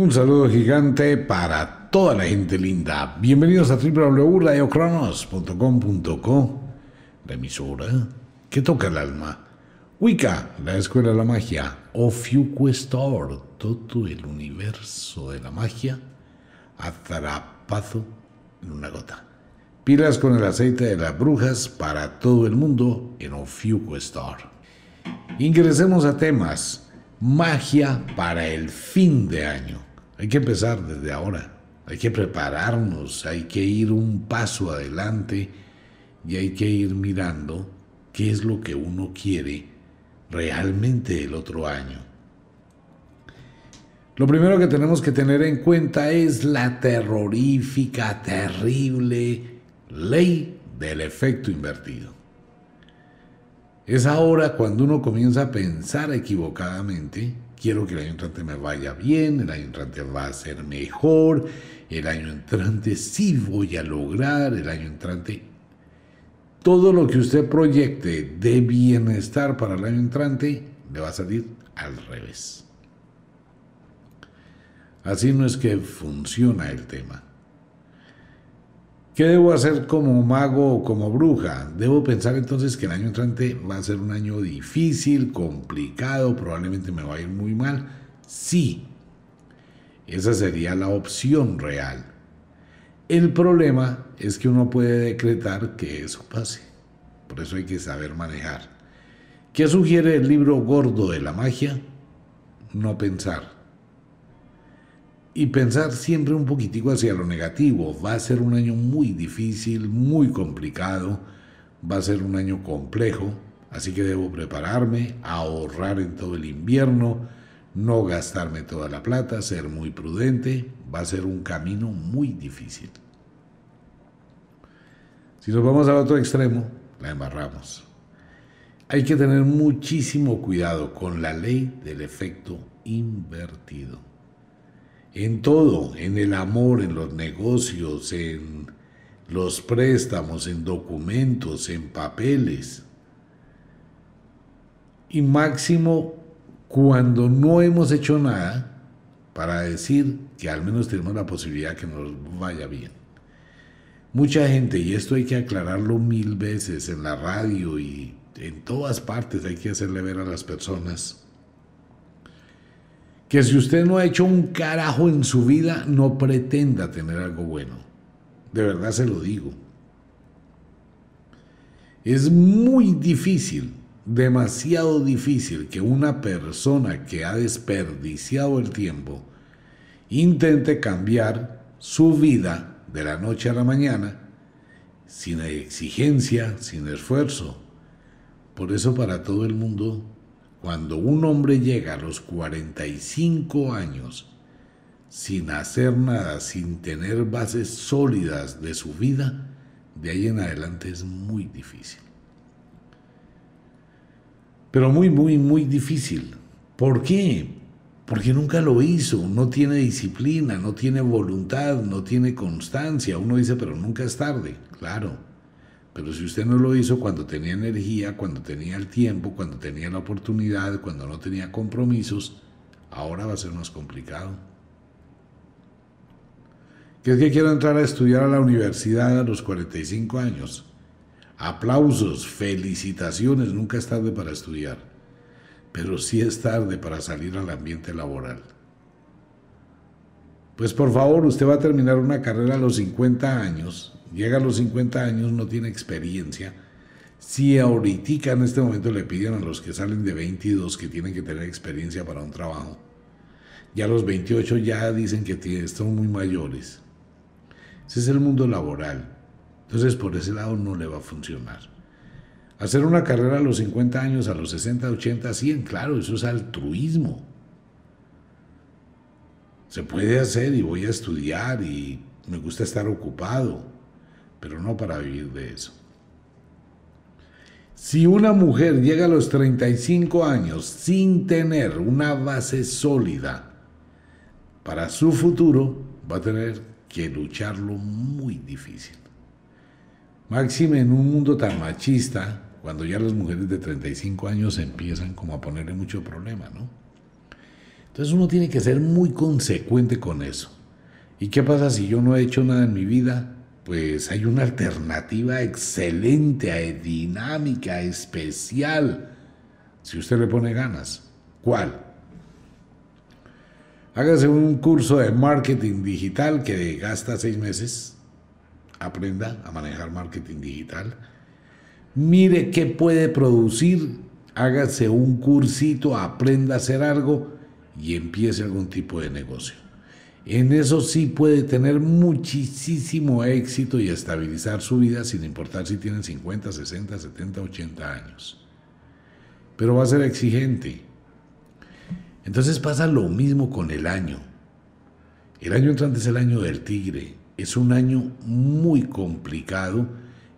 Un saludo gigante para toda la gente linda. Bienvenidos a www.radiocronos.com.co, la emisora que toca el alma. Wicca, la escuela de la magia. Ofiuquestor, todo el universo de la magia atrapado en una gota. Pilas con el aceite de las brujas para todo el mundo en Ofiuquestor. Ingresemos a temas. Magia para el fin de año. Hay que empezar desde ahora. Hay que prepararnos, hay que ir un paso adelante y hay que ir mirando qué es lo que uno quiere realmente el otro año. Lo primero que tenemos que tener en cuenta es la terrorífica, terrible ley del efecto invertido. Es ahora cuando uno comienza a pensar equivocadamente quiero que el año entrante me vaya bien, el año entrante va a ser mejor, el año entrante sí voy a lograr, el año entrante... Todo lo que usted proyecte de bienestar para el año entrante le va a salir al revés. Así no es que funciona el tema. ¿Qué debo hacer como mago o como bruja? Debo pensar entonces que el año entrante va a ser un año difícil, complicado, probablemente me va a ir muy mal. Sí, esa sería la opción real. El problema es que uno puede decretar que eso pase. Por eso hay que saber manejar. ¿Qué sugiere el libro gordo de la magia? No pensar y pensar siempre un poquitico hacia lo negativo. Va a ser un año muy difícil, muy complicado, va a ser un año complejo, así que debo prepararme, ahorrar en todo el invierno, no gastarme toda la plata, ser muy prudente, va a ser un camino muy difícil. Si nos vamos al otro extremo, la embarramos. Hay que tener muchísimo cuidado con la ley del efecto invertido en todo, en el amor, en los negocios, en los préstamos, en documentos, en papeles. Y máximo cuando no hemos hecho nada para decir que al menos tenemos la posibilidad que nos vaya bien. Mucha gente, y esto hay que aclararlo mil veces en la radio y en todas partes hay que hacerle ver a las personas, que si usted no ha hecho un carajo en su vida, no pretenda tener algo bueno. De verdad se lo digo. Es muy difícil, demasiado difícil que una persona que ha desperdiciado el tiempo intente cambiar su vida de la noche a la mañana sin exigencia, sin esfuerzo. Por eso para todo el mundo cuando un hombre llega a los 45 años sin hacer nada, sin tener bases sólidas de su vida, de ahí en adelante es muy difícil. Pero muy, muy, muy difícil. ¿Por qué? Porque nunca lo hizo, no tiene disciplina, no tiene voluntad, no tiene constancia. Uno dice, pero nunca es tarde, claro. Pero si usted no lo hizo cuando tenía energía, cuando tenía el tiempo, cuando tenía la oportunidad, cuando no tenía compromisos, ahora va a ser más complicado. ¿Qué es que quiero entrar a estudiar a la universidad a los 45 años? Aplausos, felicitaciones, nunca es tarde para estudiar, pero sí es tarde para salir al ambiente laboral. Pues por favor, usted va a terminar una carrera a los 50 años llega a los 50 años, no tiene experiencia. Si ahorita en este momento le piden a los que salen de 22 que tienen que tener experiencia para un trabajo, ya a los 28 ya dicen que están muy mayores. Ese es el mundo laboral. Entonces por ese lado no le va a funcionar. Hacer una carrera a los 50 años, a los 60, 80, 100, claro, eso es altruismo. Se puede hacer y voy a estudiar y me gusta estar ocupado pero no para vivir de eso. Si una mujer llega a los 35 años sin tener una base sólida para su futuro, va a tener que lucharlo muy difícil. Máxime en un mundo tan machista, cuando ya las mujeres de 35 años empiezan como a ponerle mucho problema, ¿no? Entonces uno tiene que ser muy consecuente con eso. ¿Y qué pasa si yo no he hecho nada en mi vida? Pues hay una alternativa excelente, dinámica, especial, si usted le pone ganas. ¿Cuál? Hágase un curso de marketing digital que gasta seis meses. Aprenda a manejar marketing digital. Mire qué puede producir. Hágase un cursito, aprenda a hacer algo y empiece algún tipo de negocio. En eso sí puede tener muchísimo éxito y estabilizar su vida sin importar si tienen 50, 60, 70, 80 años. Pero va a ser exigente entonces pasa lo mismo con el año. El año entrante es el año del tigre. Es un año muy complicado,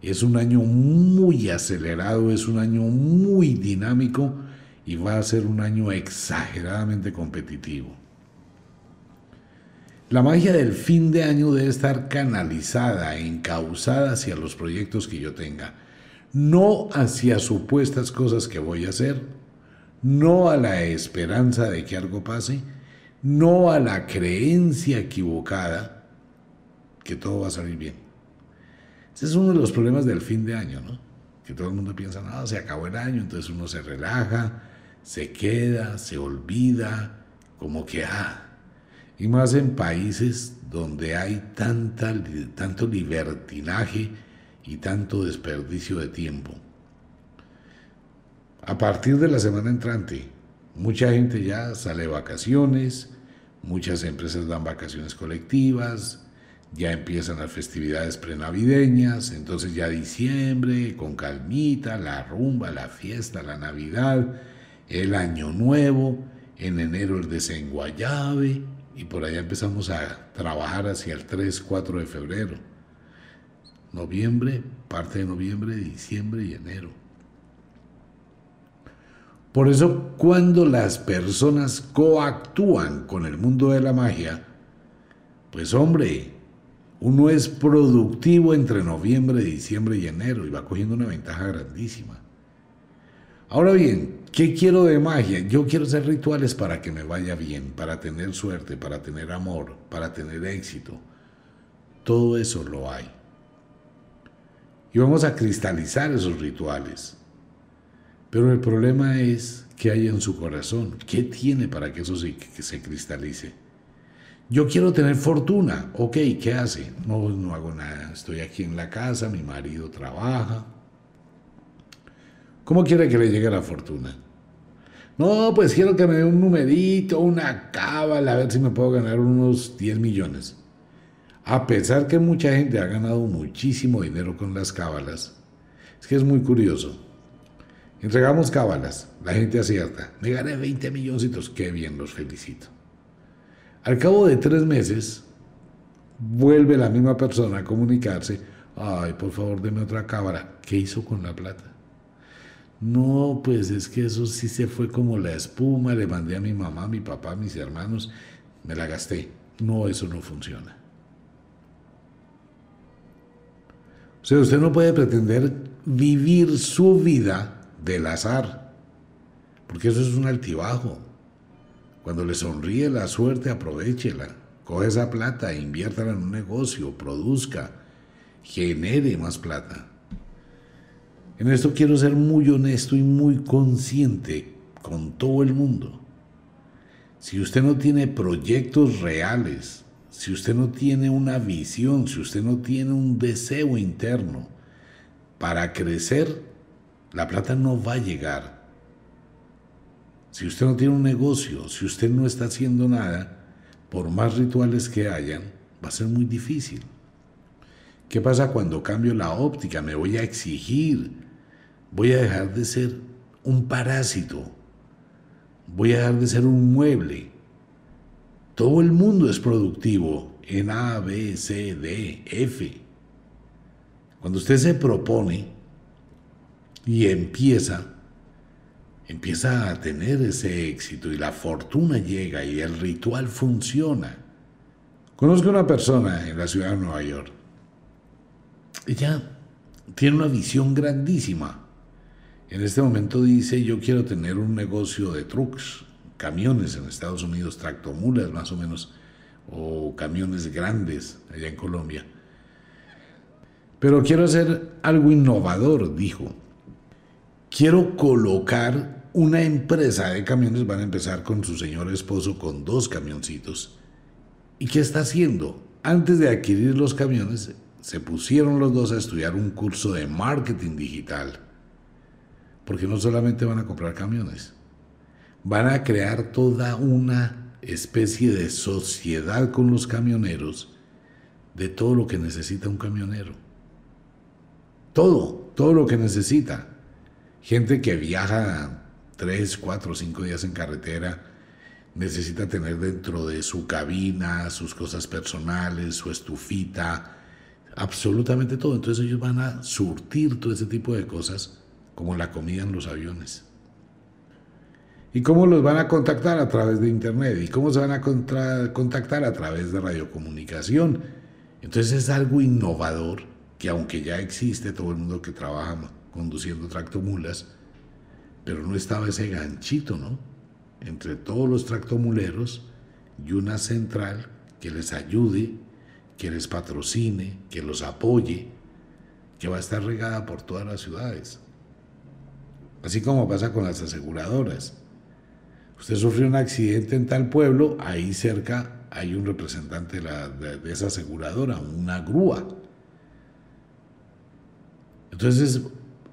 es un año muy acelerado, es un año muy dinámico y va a ser un año exageradamente competitivo. La magia del fin de año debe estar canalizada, encauzada hacia los proyectos que yo tenga, no hacia supuestas cosas que voy a hacer no a la esperanza de que algo pase, no a la creencia equivocada que todo va a salir bien. Ese es uno de los problemas del fin de año, ¿no? Que todo el mundo piensa, no, se acabó el año, entonces uno se relaja, se queda, se olvida, como que, ah, y más en países donde hay tanta, tanto libertinaje y tanto desperdicio de tiempo. A partir de la semana entrante, mucha gente ya sale de vacaciones, muchas empresas dan vacaciones colectivas, ya empiezan las festividades prenavideñas, entonces ya diciembre, con calmita, la rumba, la fiesta, la Navidad, el Año Nuevo, en enero el desenguayabe, y por allá empezamos a trabajar hacia el 3, 4 de febrero. Noviembre, parte de noviembre, diciembre y enero. Por eso cuando las personas coactúan con el mundo de la magia, pues hombre, uno es productivo entre noviembre, diciembre y enero y va cogiendo una ventaja grandísima. Ahora bien, ¿qué quiero de magia? Yo quiero hacer rituales para que me vaya bien, para tener suerte, para tener amor, para tener éxito. Todo eso lo hay. Y vamos a cristalizar esos rituales. Pero el problema es qué hay en su corazón, qué tiene para que eso se, se cristalice. Yo quiero tener fortuna, ok, ¿qué hace? No, no hago nada, estoy aquí en la casa, mi marido trabaja. ¿Cómo quiere que le llegue la fortuna? No, pues quiero que me dé un numerito, una cábala, a ver si me puedo ganar unos 10 millones. A pesar que mucha gente ha ganado muchísimo dinero con las cábalas, es que es muy curioso. Entregamos cábalas, la gente acierta. Me gané 20 milloncitos, qué bien, los felicito. Al cabo de tres meses, vuelve la misma persona a comunicarse, ay, por favor, deme otra cábala. ¿Qué hizo con la plata? No, pues es que eso sí se fue como la espuma, le mandé a mi mamá, a mi papá, a mis hermanos, me la gasté. No, eso no funciona. O sea, usted no puede pretender vivir su vida del azar, porque eso es un altibajo. Cuando le sonríe la suerte, aprovechela. Coge esa plata, inviértala en un negocio, produzca, genere más plata. En esto quiero ser muy honesto y muy consciente con todo el mundo. Si usted no tiene proyectos reales, si usted no tiene una visión, si usted no tiene un deseo interno para crecer, la plata no va a llegar. Si usted no tiene un negocio, si usted no está haciendo nada, por más rituales que hayan, va a ser muy difícil. ¿Qué pasa cuando cambio la óptica? Me voy a exigir. Voy a dejar de ser un parásito. Voy a dejar de ser un mueble. Todo el mundo es productivo en A, B, C, D, F. Cuando usted se propone y empieza, empieza a tener ese éxito y la fortuna llega y el ritual funciona. Conozco una persona en la ciudad de Nueva York. Ella tiene una visión grandísima. En este momento dice, yo quiero tener un negocio de trucks, camiones en Estados Unidos, tractomulas más o menos, o camiones grandes allá en Colombia. Pero quiero hacer algo innovador, dijo. Quiero colocar una empresa de camiones, van a empezar con su señor esposo con dos camioncitos. ¿Y qué está haciendo? Antes de adquirir los camiones, se pusieron los dos a estudiar un curso de marketing digital. Porque no solamente van a comprar camiones, van a crear toda una especie de sociedad con los camioneros de todo lo que necesita un camionero. Todo, todo lo que necesita. Gente que viaja tres, cuatro, cinco días en carretera, necesita tener dentro de su cabina sus cosas personales, su estufita, absolutamente todo. Entonces ellos van a surtir todo ese tipo de cosas como la comida en los aviones. ¿Y cómo los van a contactar? A través de Internet. ¿Y cómo se van a contactar? A través de radiocomunicación. Entonces es algo innovador que aunque ya existe todo el mundo que trabaja conduciendo tractomulas, pero no estaba ese ganchito, ¿no? Entre todos los tractomuleros y una central que les ayude, que les patrocine, que los apoye, que va a estar regada por todas las ciudades. Así como pasa con las aseguradoras. Usted sufrió un accidente en tal pueblo, ahí cerca hay un representante de, de esa aseguradora, una grúa. Entonces,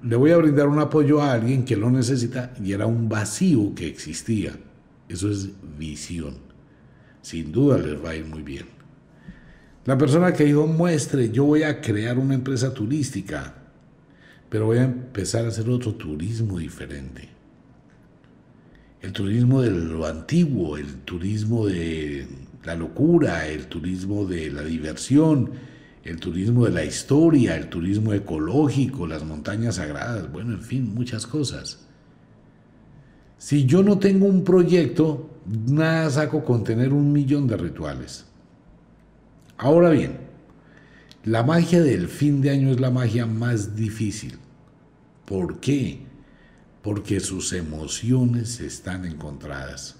le voy a brindar un apoyo a alguien que lo necesita y era un vacío que existía. Eso es visión. Sin duda les va a ir muy bien. La persona que dijo, muestre, yo voy a crear una empresa turística, pero voy a empezar a hacer otro turismo diferente. El turismo de lo antiguo, el turismo de la locura, el turismo de la diversión, el turismo de la historia, el turismo ecológico, las montañas sagradas, bueno, en fin, muchas cosas. Si yo no tengo un proyecto, nada saco con tener un millón de rituales. Ahora bien, la magia del fin de año es la magia más difícil. ¿Por qué? Porque sus emociones están encontradas.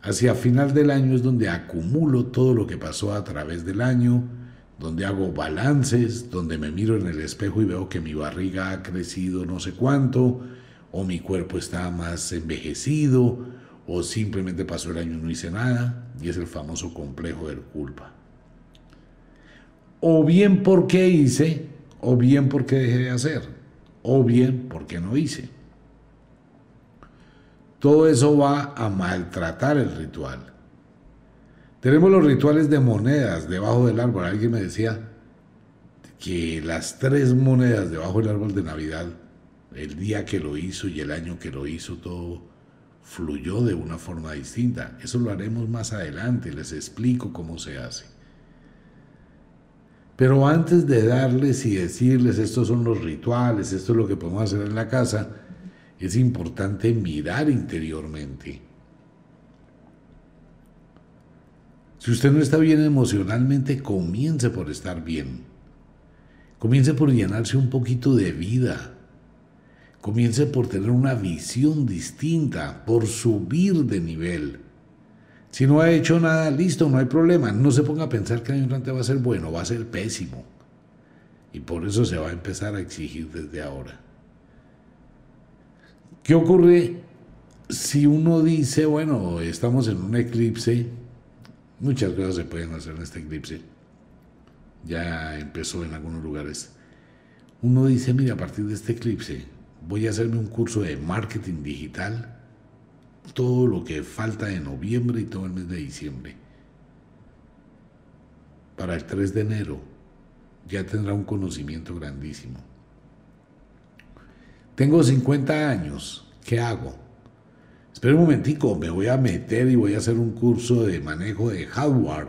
Hacia final del año es donde acumulo todo lo que pasó a través del año, donde hago balances, donde me miro en el espejo y veo que mi barriga ha crecido no sé cuánto, o mi cuerpo está más envejecido, o simplemente pasó el año y no hice nada, y es el famoso complejo del culpa. O bien porque hice, o bien porque dejé de hacer, o bien porque no hice. Todo eso va a maltratar el ritual. Tenemos los rituales de monedas debajo del árbol. Alguien me decía que las tres monedas debajo del árbol de Navidad, el día que lo hizo y el año que lo hizo, todo fluyó de una forma distinta. Eso lo haremos más adelante, les explico cómo se hace. Pero antes de darles y decirles estos son los rituales, esto es lo que podemos hacer en la casa, es importante mirar interiormente. Si usted no está bien emocionalmente, comience por estar bien. Comience por llenarse un poquito de vida. Comience por tener una visión distinta, por subir de nivel. Si no ha hecho nada, listo, no hay problema. No se ponga a pensar que el año va a ser bueno, va a ser pésimo. Y por eso se va a empezar a exigir desde ahora. ¿Qué ocurre si uno dice, bueno, estamos en un eclipse Muchas cosas se pueden hacer en este eclipse. Ya empezó en algunos lugares. Uno dice, mira, a partir de este eclipse voy a hacerme un curso de marketing digital, todo lo que falta de noviembre y todo el mes de diciembre. Para el 3 de enero ya tendrá un conocimiento grandísimo. Tengo 50 años, ¿qué hago? Espera un momentico, me voy a meter y voy a hacer un curso de manejo de hardware.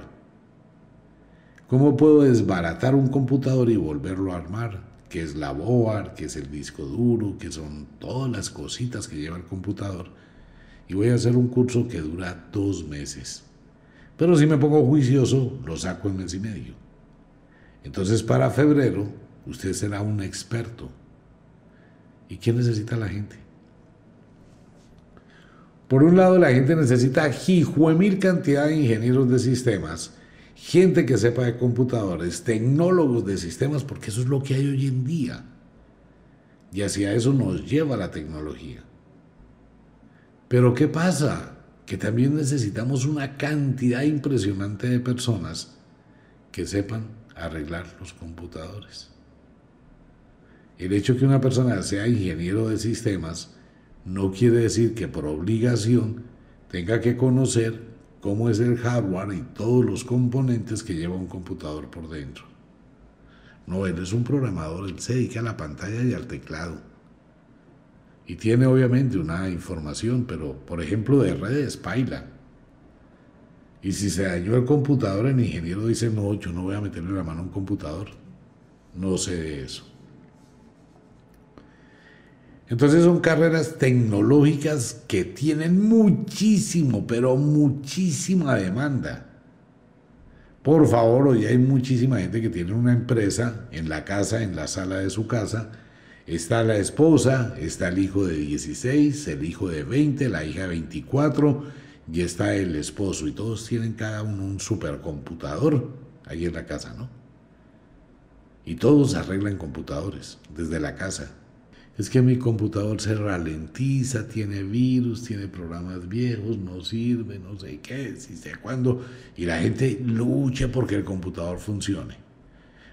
¿Cómo puedo desbaratar un computador y volverlo a armar? ¿Qué es la board? ¿Qué es el disco duro? ¿Qué son todas las cositas que lleva el computador? Y voy a hacer un curso que dura dos meses. Pero si me pongo juicioso, lo saco en mes y medio. Entonces para febrero, usted será un experto. ¿Y qué necesita la gente? Por un lado, la gente necesita mil cantidad de ingenieros de sistemas, gente que sepa de computadores, tecnólogos de sistemas, porque eso es lo que hay hoy en día. Y hacia eso nos lleva la tecnología. Pero ¿qué pasa? Que también necesitamos una cantidad impresionante de personas que sepan arreglar los computadores. El hecho que una persona sea ingeniero de sistemas no quiere decir que por obligación tenga que conocer cómo es el hardware y todos los componentes que lleva un computador por dentro. No, él es un programador, él se dedica a la pantalla y al teclado. Y tiene obviamente una información, pero por ejemplo de redes, paila. Y si se dañó el computador, el ingeniero dice, no, yo no voy a meterle la mano a un computador. No sé de eso. Entonces son carreras tecnológicas que tienen muchísimo, pero muchísima demanda. Por favor, hoy hay muchísima gente que tiene una empresa en la casa, en la sala de su casa. Está la esposa, está el hijo de 16, el hijo de 20, la hija de 24 y está el esposo. Y todos tienen cada uno un supercomputador ahí en la casa, ¿no? Y todos arreglan computadores desde la casa es que mi computador se ralentiza, tiene virus, tiene programas viejos, no sirve, no sé qué, si sé cuándo, y la gente lucha porque el computador funcione.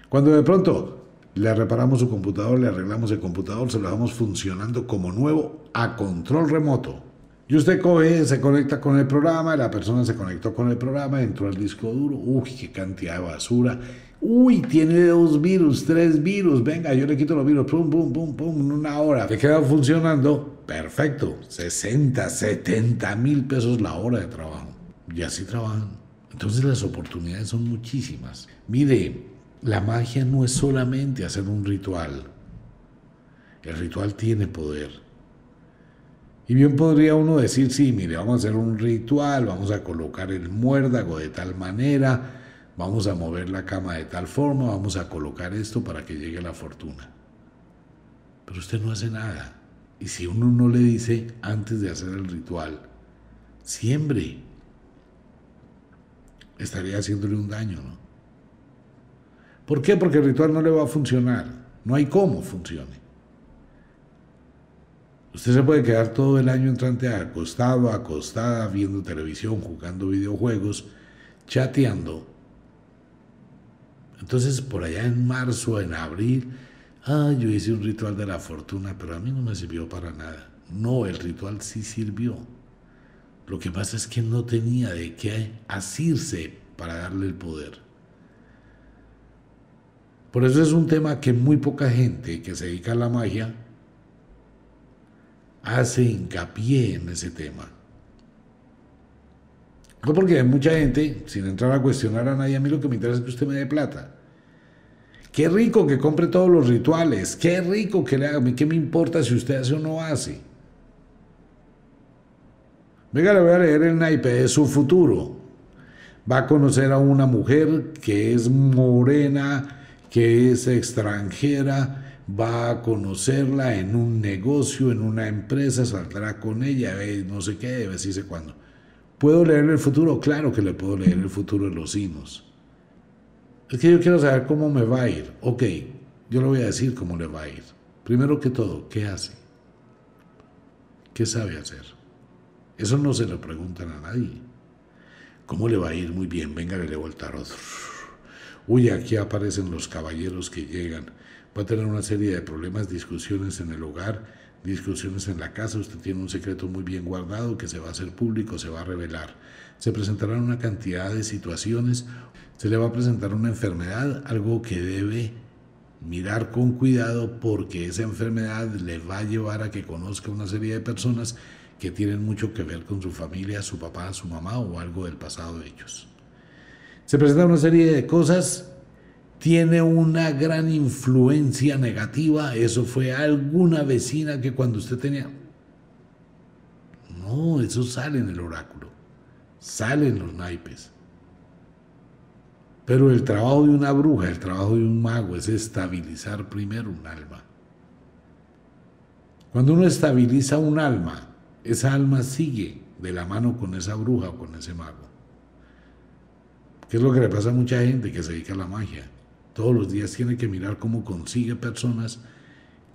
Cuando de pronto le reparamos su computador, le arreglamos el computador, se lo dejamos funcionando como nuevo a control remoto. Y usted coge, se conecta con el programa, la persona se conectó con el programa, entró al disco duro, uy, qué cantidad de basura Uy, tiene dos virus, tres virus. Venga, yo le quito los virus. Pum, pum, pum, pum, en una hora. Te queda funcionando. Perfecto. 60, 70 mil pesos la hora de trabajo. Y así trabajan. Entonces las oportunidades son muchísimas. Mire, la magia no es solamente hacer un ritual. El ritual tiene poder. Y bien podría uno decir, sí, mire, vamos a hacer un ritual, vamos a colocar el muérdago de tal manera vamos a mover la cama de tal forma, vamos a colocar esto para que llegue la fortuna. Pero usted no hace nada. Y si uno no le dice antes de hacer el ritual, siembre, estaría haciéndole un daño, ¿no? ¿Por qué? Porque el ritual no le va a funcionar. No hay cómo funcione. Usted se puede quedar todo el año entrante acostado, acostada, viendo televisión, jugando videojuegos, chateando, entonces, por allá en marzo, en abril, ah, yo hice un ritual de la fortuna, pero a mí no me sirvió para nada. No, el ritual sí sirvió. Lo que pasa es que no tenía de qué asirse para darle el poder. Por eso es un tema que muy poca gente que se dedica a la magia hace hincapié en ese tema. No porque hay mucha gente, sin entrar a cuestionar a nadie, a mí lo que me interesa es que usted me dé plata. Qué rico que compre todos los rituales, qué rico que le haga, ¿qué me importa si usted hace o no hace? Venga, le voy a leer el naipe de su futuro. Va a conocer a una mujer que es morena, que es extranjera, va a conocerla en un negocio, en una empresa, saldrá con ella, no sé qué, si sé cuándo. ¿Puedo leer el futuro? Claro que le puedo leer el futuro de los signos. Es que yo quiero saber cómo me va a ir. Ok, yo le voy a decir cómo le va a ir. Primero que todo, ¿qué hace? ¿Qué sabe hacer? Eso no se lo preguntan a nadie. ¿Cómo le va a ir? Muy bien, venga, le leo el tarot. Uy, aquí aparecen los caballeros que llegan. Va a tener una serie de problemas, discusiones en el hogar discusiones en la casa, usted tiene un secreto muy bien guardado que se va a hacer público, se va a revelar. Se presentarán una cantidad de situaciones, se le va a presentar una enfermedad, algo que debe mirar con cuidado porque esa enfermedad le va a llevar a que conozca una serie de personas que tienen mucho que ver con su familia, su papá, su mamá o algo del pasado de ellos. Se presenta una serie de cosas tiene una gran influencia negativa. Eso fue alguna vecina que cuando usted tenía... No, eso sale en el oráculo, sale en los naipes. Pero el trabajo de una bruja, el trabajo de un mago es estabilizar primero un alma. Cuando uno estabiliza un alma, esa alma sigue de la mano con esa bruja o con ese mago. ¿Qué es lo que le pasa a mucha gente que se dedica a la magia? Todos los días tiene que mirar cómo consigue personas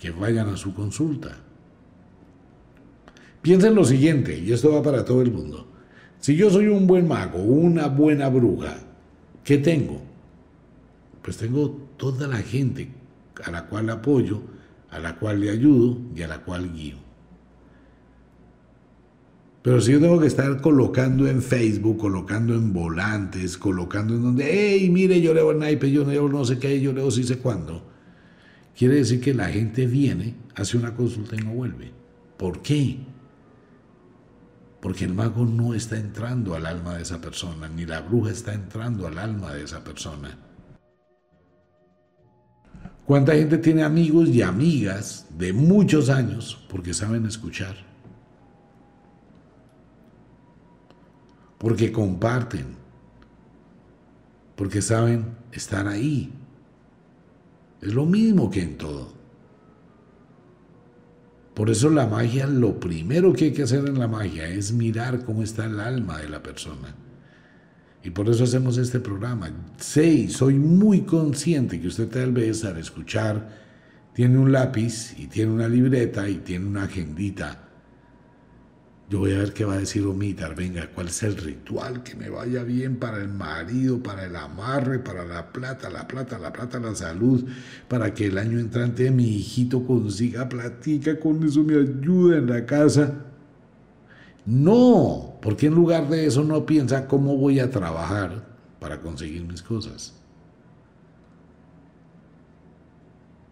que vayan a su consulta. Piensen lo siguiente, y esto va para todo el mundo. Si yo soy un buen mago, una buena bruja, ¿qué tengo? Pues tengo toda la gente a la cual apoyo, a la cual le ayudo y a la cual guío. Pero si yo tengo que estar colocando en Facebook, colocando en volantes, colocando en donde, hey, mire, yo leo el naipe, yo leo no sé qué, yo leo sí sé cuándo, quiere decir que la gente viene, hace una consulta y no vuelve. ¿Por qué? Porque el mago no está entrando al alma de esa persona, ni la bruja está entrando al alma de esa persona. ¿Cuánta gente tiene amigos y amigas de muchos años porque saben escuchar? Porque comparten, porque saben estar ahí. Es lo mismo que en todo. Por eso la magia, lo primero que hay que hacer en la magia es mirar cómo está el alma de la persona. Y por eso hacemos este programa. Y soy muy consciente que usted tal vez al escuchar tiene un lápiz y tiene una libreta y tiene una agendita yo voy a ver qué va a decir Omitar. Venga, ¿cuál es el ritual que me vaya bien para el marido, para el amarre, para la plata, la plata, la plata, la salud, para que el año entrante mi hijito consiga platica, con eso me ayuda en la casa? No, porque en lugar de eso no piensa cómo voy a trabajar para conseguir mis cosas.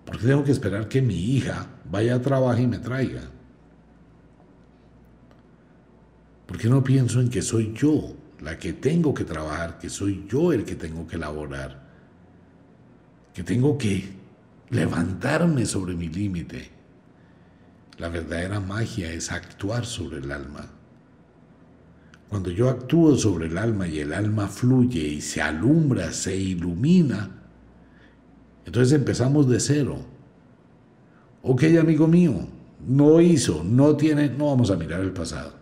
Porque tengo que esperar que mi hija vaya a trabajar y me traiga. ¿Por qué no pienso en que soy yo la que tengo que trabajar, que soy yo el que tengo que elaborar, que tengo que levantarme sobre mi límite? La verdadera magia es actuar sobre el alma. Cuando yo actúo sobre el alma y el alma fluye y se alumbra, se ilumina, entonces empezamos de cero. Ok, amigo mío, no hizo, no tiene, no vamos a mirar el pasado.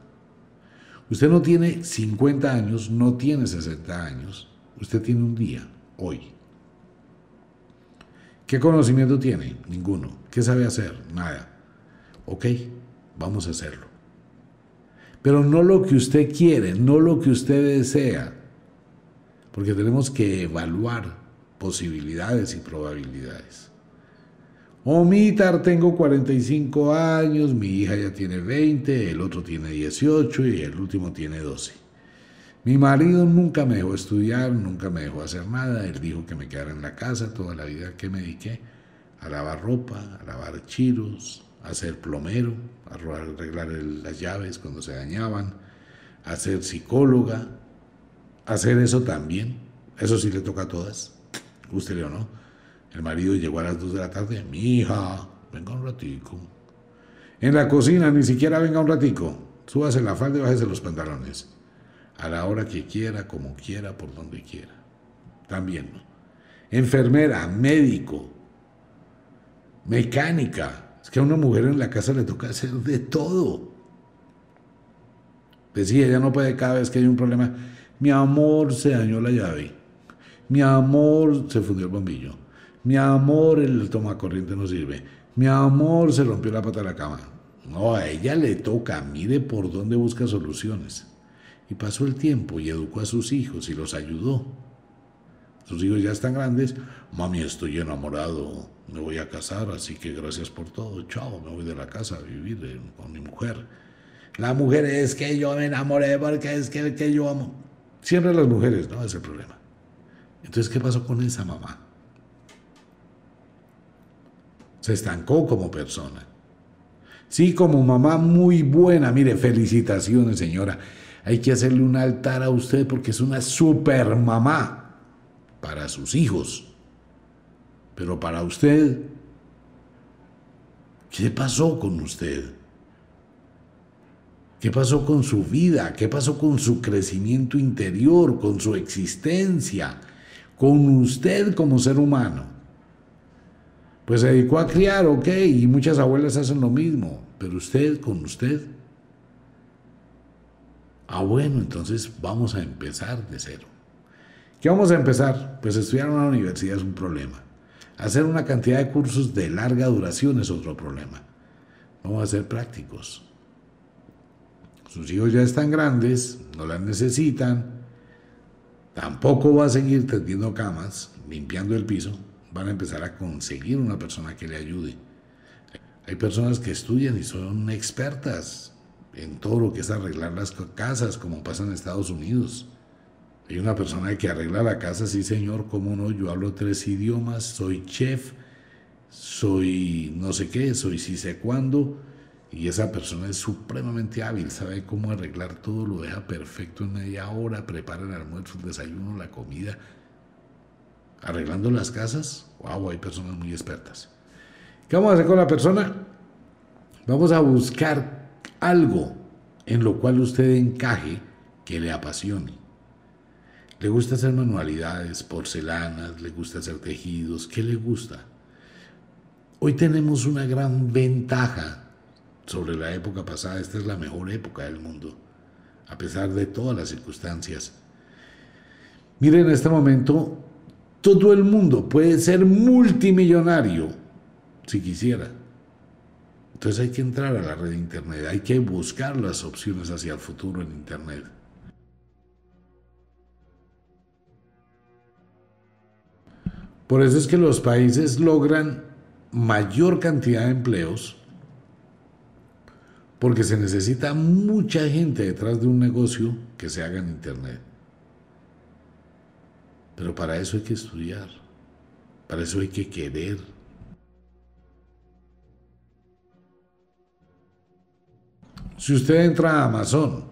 Usted no tiene 50 años, no tiene 60 años, usted tiene un día, hoy. ¿Qué conocimiento tiene? Ninguno. ¿Qué sabe hacer? Nada. Ok, vamos a hacerlo. Pero no lo que usted quiere, no lo que usted desea, porque tenemos que evaluar posibilidades y probabilidades. Omitar, tengo 45 años, mi hija ya tiene 20, el otro tiene 18 y el último tiene 12. Mi marido nunca me dejó estudiar, nunca me dejó hacer nada, él dijo que me quedara en la casa toda la vida que me dediqué a lavar ropa, a lavar chiros, a ser plomero, a arreglar las llaves cuando se dañaban, a ser psicóloga, a hacer eso también, eso sí le toca a todas, guste o no el marido llegó a las 2 de la tarde. Mi hija, venga un ratico. En la cocina, ni siquiera venga un ratico. Súbase la falda y bájese los pantalones. A la hora que quiera, como quiera, por donde quiera. También, ¿no? Enfermera, médico, mecánica. Es que a una mujer en la casa le toca hacer de todo. Decía, ella no puede cada vez que hay un problema. Mi amor, se dañó la llave. Mi amor, se fundió el bombillo. Mi amor, el corriente no sirve. Mi amor, se rompió la pata de la cama. No, a ella le toca, mire por dónde busca soluciones. Y pasó el tiempo y educó a sus hijos y los ayudó. Sus hijos ya están grandes. Mami, estoy enamorado, me voy a casar, así que gracias por todo. Chao, me voy de la casa a vivir con mi mujer. La mujer es que yo me enamoré porque es que, que yo amo. Siempre las mujeres, ¿no? Es el problema. Entonces, ¿qué pasó con esa mamá? Se estancó como persona. Sí, como mamá muy buena, mire, felicitaciones señora. Hay que hacerle un altar a usted porque es una super mamá para sus hijos. Pero para usted, ¿qué pasó con usted? ¿Qué pasó con su vida? ¿Qué pasó con su crecimiento interior, con su existencia, con usted como ser humano? Pues se dedicó a criar, ok, y muchas abuelas hacen lo mismo, pero usted con usted. Ah, bueno, entonces vamos a empezar de cero. ¿Qué vamos a empezar? Pues estudiar en una universidad es un problema. Hacer una cantidad de cursos de larga duración es otro problema. Vamos a ser prácticos. Sus hijos ya están grandes, no las necesitan. Tampoco va a seguir tendiendo camas, limpiando el piso. Van a empezar a conseguir una persona que le ayude. Hay personas que estudian y son expertas en todo lo que es arreglar las casas, como pasa en Estados Unidos. Hay una persona que arregla la casa, sí señor, cómo no, yo hablo tres idiomas, soy chef, soy no sé qué, soy sí sé cuándo, y esa persona es supremamente hábil, sabe cómo arreglar todo, lo deja perfecto en media hora, prepara el almuerzo, el desayuno, la comida. Arreglando las casas, wow, hay personas muy expertas. ¿Qué vamos a hacer con la persona? Vamos a buscar algo en lo cual usted encaje que le apasione. Le gusta hacer manualidades, porcelanas, le gusta hacer tejidos, ¿qué le gusta? Hoy tenemos una gran ventaja sobre la época pasada, esta es la mejor época del mundo, a pesar de todas las circunstancias. Miren, en este momento todo el mundo puede ser multimillonario si quisiera. Entonces hay que entrar a la red de Internet, hay que buscar las opciones hacia el futuro en Internet. Por eso es que los países logran mayor cantidad de empleos porque se necesita mucha gente detrás de un negocio que se haga en Internet. Pero para eso hay que estudiar, para eso hay que querer. Si usted entra a Amazon,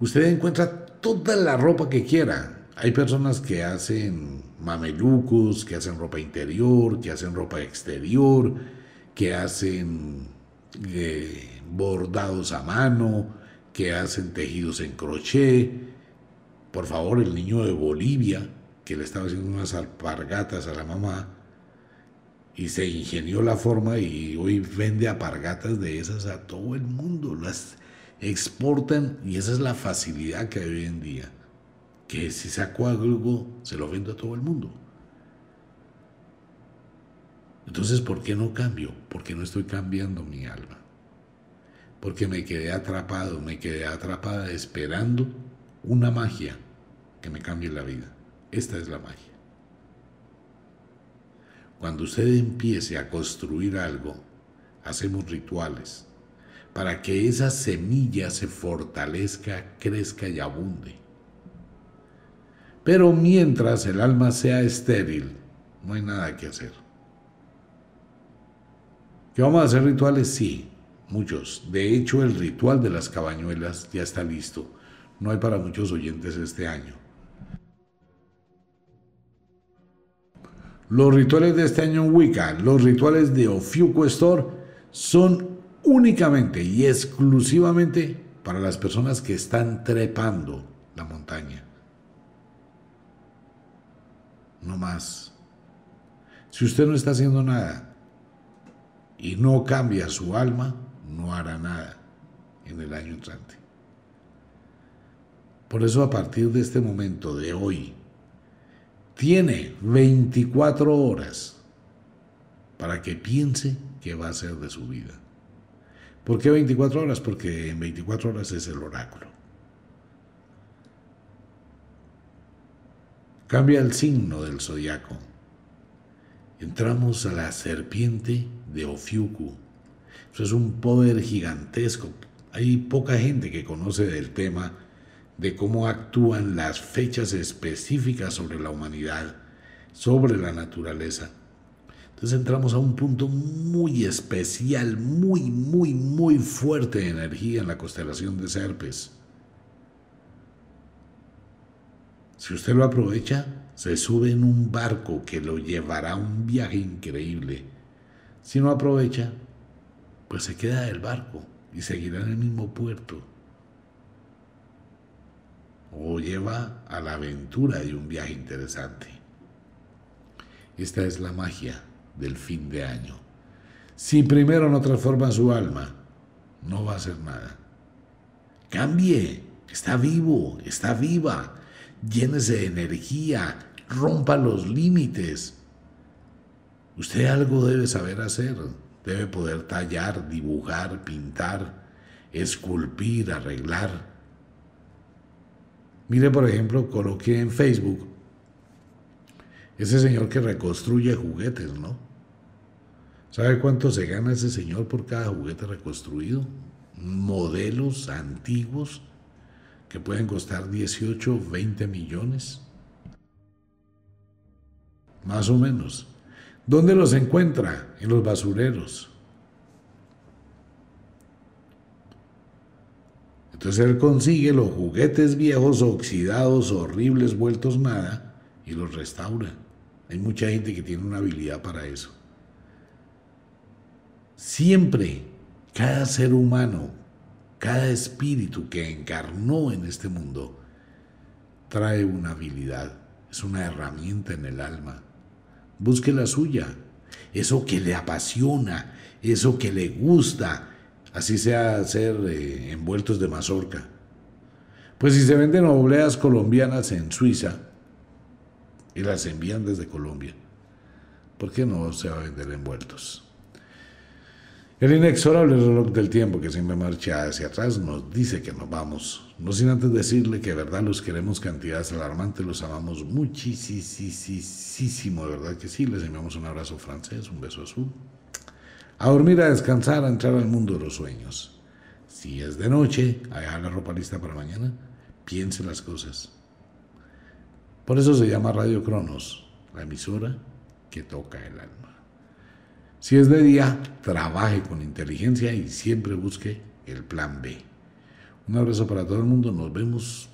usted encuentra toda la ropa que quiera. Hay personas que hacen mamelucos, que hacen ropa interior, que hacen ropa exterior, que hacen eh, bordados a mano, que hacen tejidos en crochet. Por favor, el niño de Bolivia, que le estaba haciendo unas alpargatas a la mamá, y se ingenió la forma y hoy vende alpargatas de esas a todo el mundo, las exportan y esa es la facilidad que hay hoy en día que si saco algo se lo vendo a todo el mundo. Entonces, ¿por qué no cambio? Porque no estoy cambiando mi alma. Porque me quedé atrapado, me quedé atrapada esperando una magia que me cambie la vida. Esta es la magia. Cuando usted empiece a construir algo, hacemos rituales para que esa semilla se fortalezca, crezca y abunde. Pero mientras el alma sea estéril, no hay nada que hacer. ¿Que vamos a hacer rituales? Sí, muchos. De hecho, el ritual de las cabañuelas ya está listo. No hay para muchos oyentes este año. Los rituales de este año en Wicca, los rituales de Ofiuco Store, son únicamente y exclusivamente para las personas que están trepando la montaña no más. Si usted no está haciendo nada y no cambia su alma, no hará nada en el año entrante. Por eso a partir de este momento, de hoy, tiene 24 horas para que piense qué va a hacer de su vida. ¿Por qué 24 horas? Porque en 24 horas es el oráculo. Cambia el signo del zodiaco. Entramos a la serpiente de Ofiuku. Eso es un poder gigantesco. Hay poca gente que conoce del tema de cómo actúan las fechas específicas sobre la humanidad, sobre la naturaleza. Entonces entramos a un punto muy especial, muy, muy, muy fuerte de energía en la constelación de Serpes. Si usted lo aprovecha, se sube en un barco que lo llevará a un viaje increíble. Si no aprovecha, pues se queda el barco y seguirá en el mismo puerto. O lleva a la aventura de un viaje interesante. Esta es la magia del fin de año. Si primero no transforma su alma, no va a hacer nada. Cambie, Está vivo, está viva. Llénese de energía, rompa los límites. Usted algo debe saber hacer. Debe poder tallar, dibujar, pintar, esculpir, arreglar. Mire, por ejemplo, coloqué en Facebook ese señor que reconstruye juguetes, ¿no? ¿Sabe cuánto se gana ese señor por cada juguete reconstruido? Modelos antiguos que pueden costar 18, 20 millones. Más o menos. ¿Dónde los encuentra? En los basureros. Entonces él consigue los juguetes viejos, oxidados, horribles, vueltos nada, y los restaura. Hay mucha gente que tiene una habilidad para eso. Siempre, cada ser humano, cada espíritu que encarnó en este mundo, trae una habilidad, es una herramienta en el alma. Busque la suya, eso que le apasiona, eso que le gusta, así sea ser eh, envueltos de mazorca. Pues si se venden obleas colombianas en Suiza, y las envían desde Colombia. ¿Por qué no se va a vender envueltos? El inexorable reloj del tiempo que siempre marcha hacia atrás nos dice que nos vamos, no sin antes decirle que de verdad los queremos cantidades alarmantes, los amamos muchísimo, de verdad que sí, les enviamos un abrazo francés, un beso azul. A dormir, a descansar, a entrar al mundo de los sueños. Si es de noche, a dejar la ropa lista para mañana, piense las cosas. Por eso se llama Radio Cronos, la emisora que toca el alma. Si es de día, trabaje con inteligencia y siempre busque el plan B. Un abrazo para todo el mundo, nos vemos